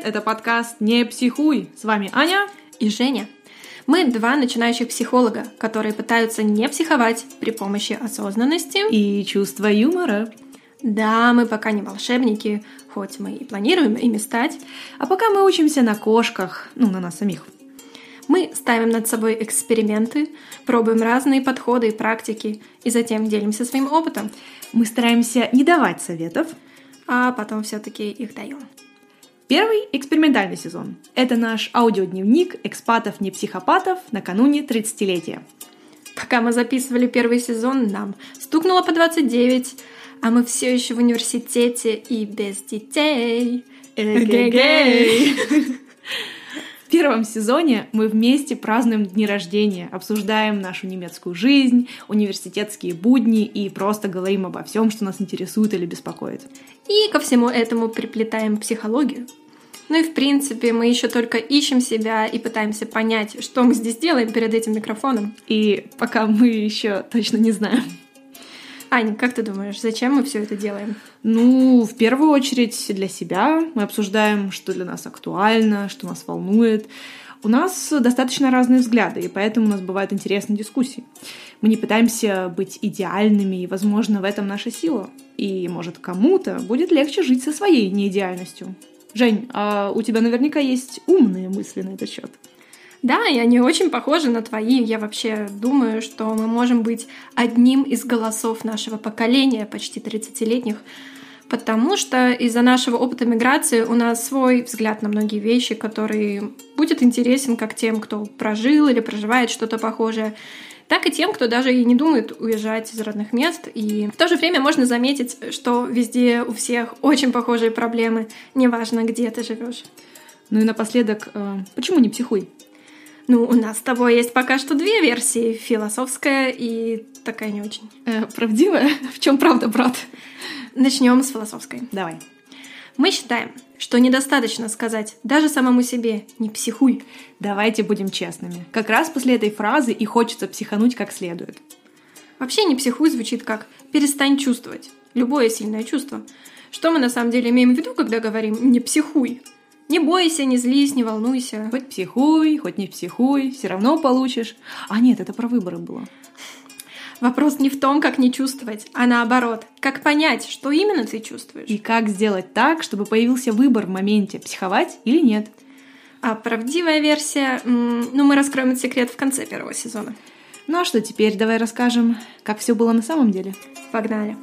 привет! Это подкаст «Не психуй». С вами Аня и Женя. Мы два начинающих психолога, которые пытаются не психовать при помощи осознанности и чувства юмора. Да, мы пока не волшебники, хоть мы и планируем ими стать. А пока мы учимся на кошках, ну, на нас самих. Мы ставим над собой эксперименты, пробуем разные подходы и практики, и затем делимся своим опытом. Мы стараемся не давать советов, а потом все-таки их даем. Первый экспериментальный сезон. Это наш аудиодневник экспатов-не-психопатов накануне 30-летия. Пока мы записывали первый сезон, нам стукнуло по 29, а мы все еще в университете и без детей. Эгегей! В первом сезоне мы вместе празднуем дни рождения, обсуждаем нашу немецкую жизнь, университетские будни и просто говорим обо всем, что нас интересует или беспокоит. И ко всему этому приплетаем психологию. Ну и в принципе мы еще только ищем себя и пытаемся понять, что мы здесь делаем перед этим микрофоном. И пока мы еще точно не знаем. Аня, как ты думаешь, зачем мы все это делаем? Ну, в первую очередь для себя. Мы обсуждаем, что для нас актуально, что нас волнует. У нас достаточно разные взгляды, и поэтому у нас бывают интересные дискуссии. Мы не пытаемся быть идеальными, и, возможно, в этом наша сила. И, может, кому-то будет легче жить со своей неидеальностью. Жень, а у тебя наверняка есть умные мысли на этот счет. Да, и они очень похожи на твои. Я вообще думаю, что мы можем быть одним из голосов нашего поколения, почти 30-летних, потому что из-за нашего опыта миграции у нас свой взгляд на многие вещи, который будет интересен как тем, кто прожил или проживает что-то похожее, так и тем, кто даже и не думает уезжать из родных мест. И в то же время можно заметить, что везде у всех очень похожие проблемы, неважно, где ты живешь. Ну и напоследок, э, почему не психуй? Ну, у нас с тобой есть пока что две версии. Философская и такая не очень. Э, правдивая? В чем правда, брат? Начнем с философской. Давай. Мы считаем, что недостаточно сказать даже самому себе «не психуй». Давайте будем честными. Как раз после этой фразы и хочется психануть как следует. Вообще «не психуй» звучит как «перестань чувствовать». Любое сильное чувство. Что мы на самом деле имеем в виду, когда говорим «не психуй»? Не бойся, не злись, не волнуйся. Хоть психуй, хоть не психуй, все равно получишь. А нет, это про выборы было. Вопрос не в том, как не чувствовать, а наоборот, как понять, что именно ты чувствуешь. И как сделать так, чтобы появился выбор в моменте, психовать или нет. А правдивая версия, ну мы раскроем этот секрет в конце первого сезона. Ну а что теперь, давай расскажем, как все было на самом деле. Погнали.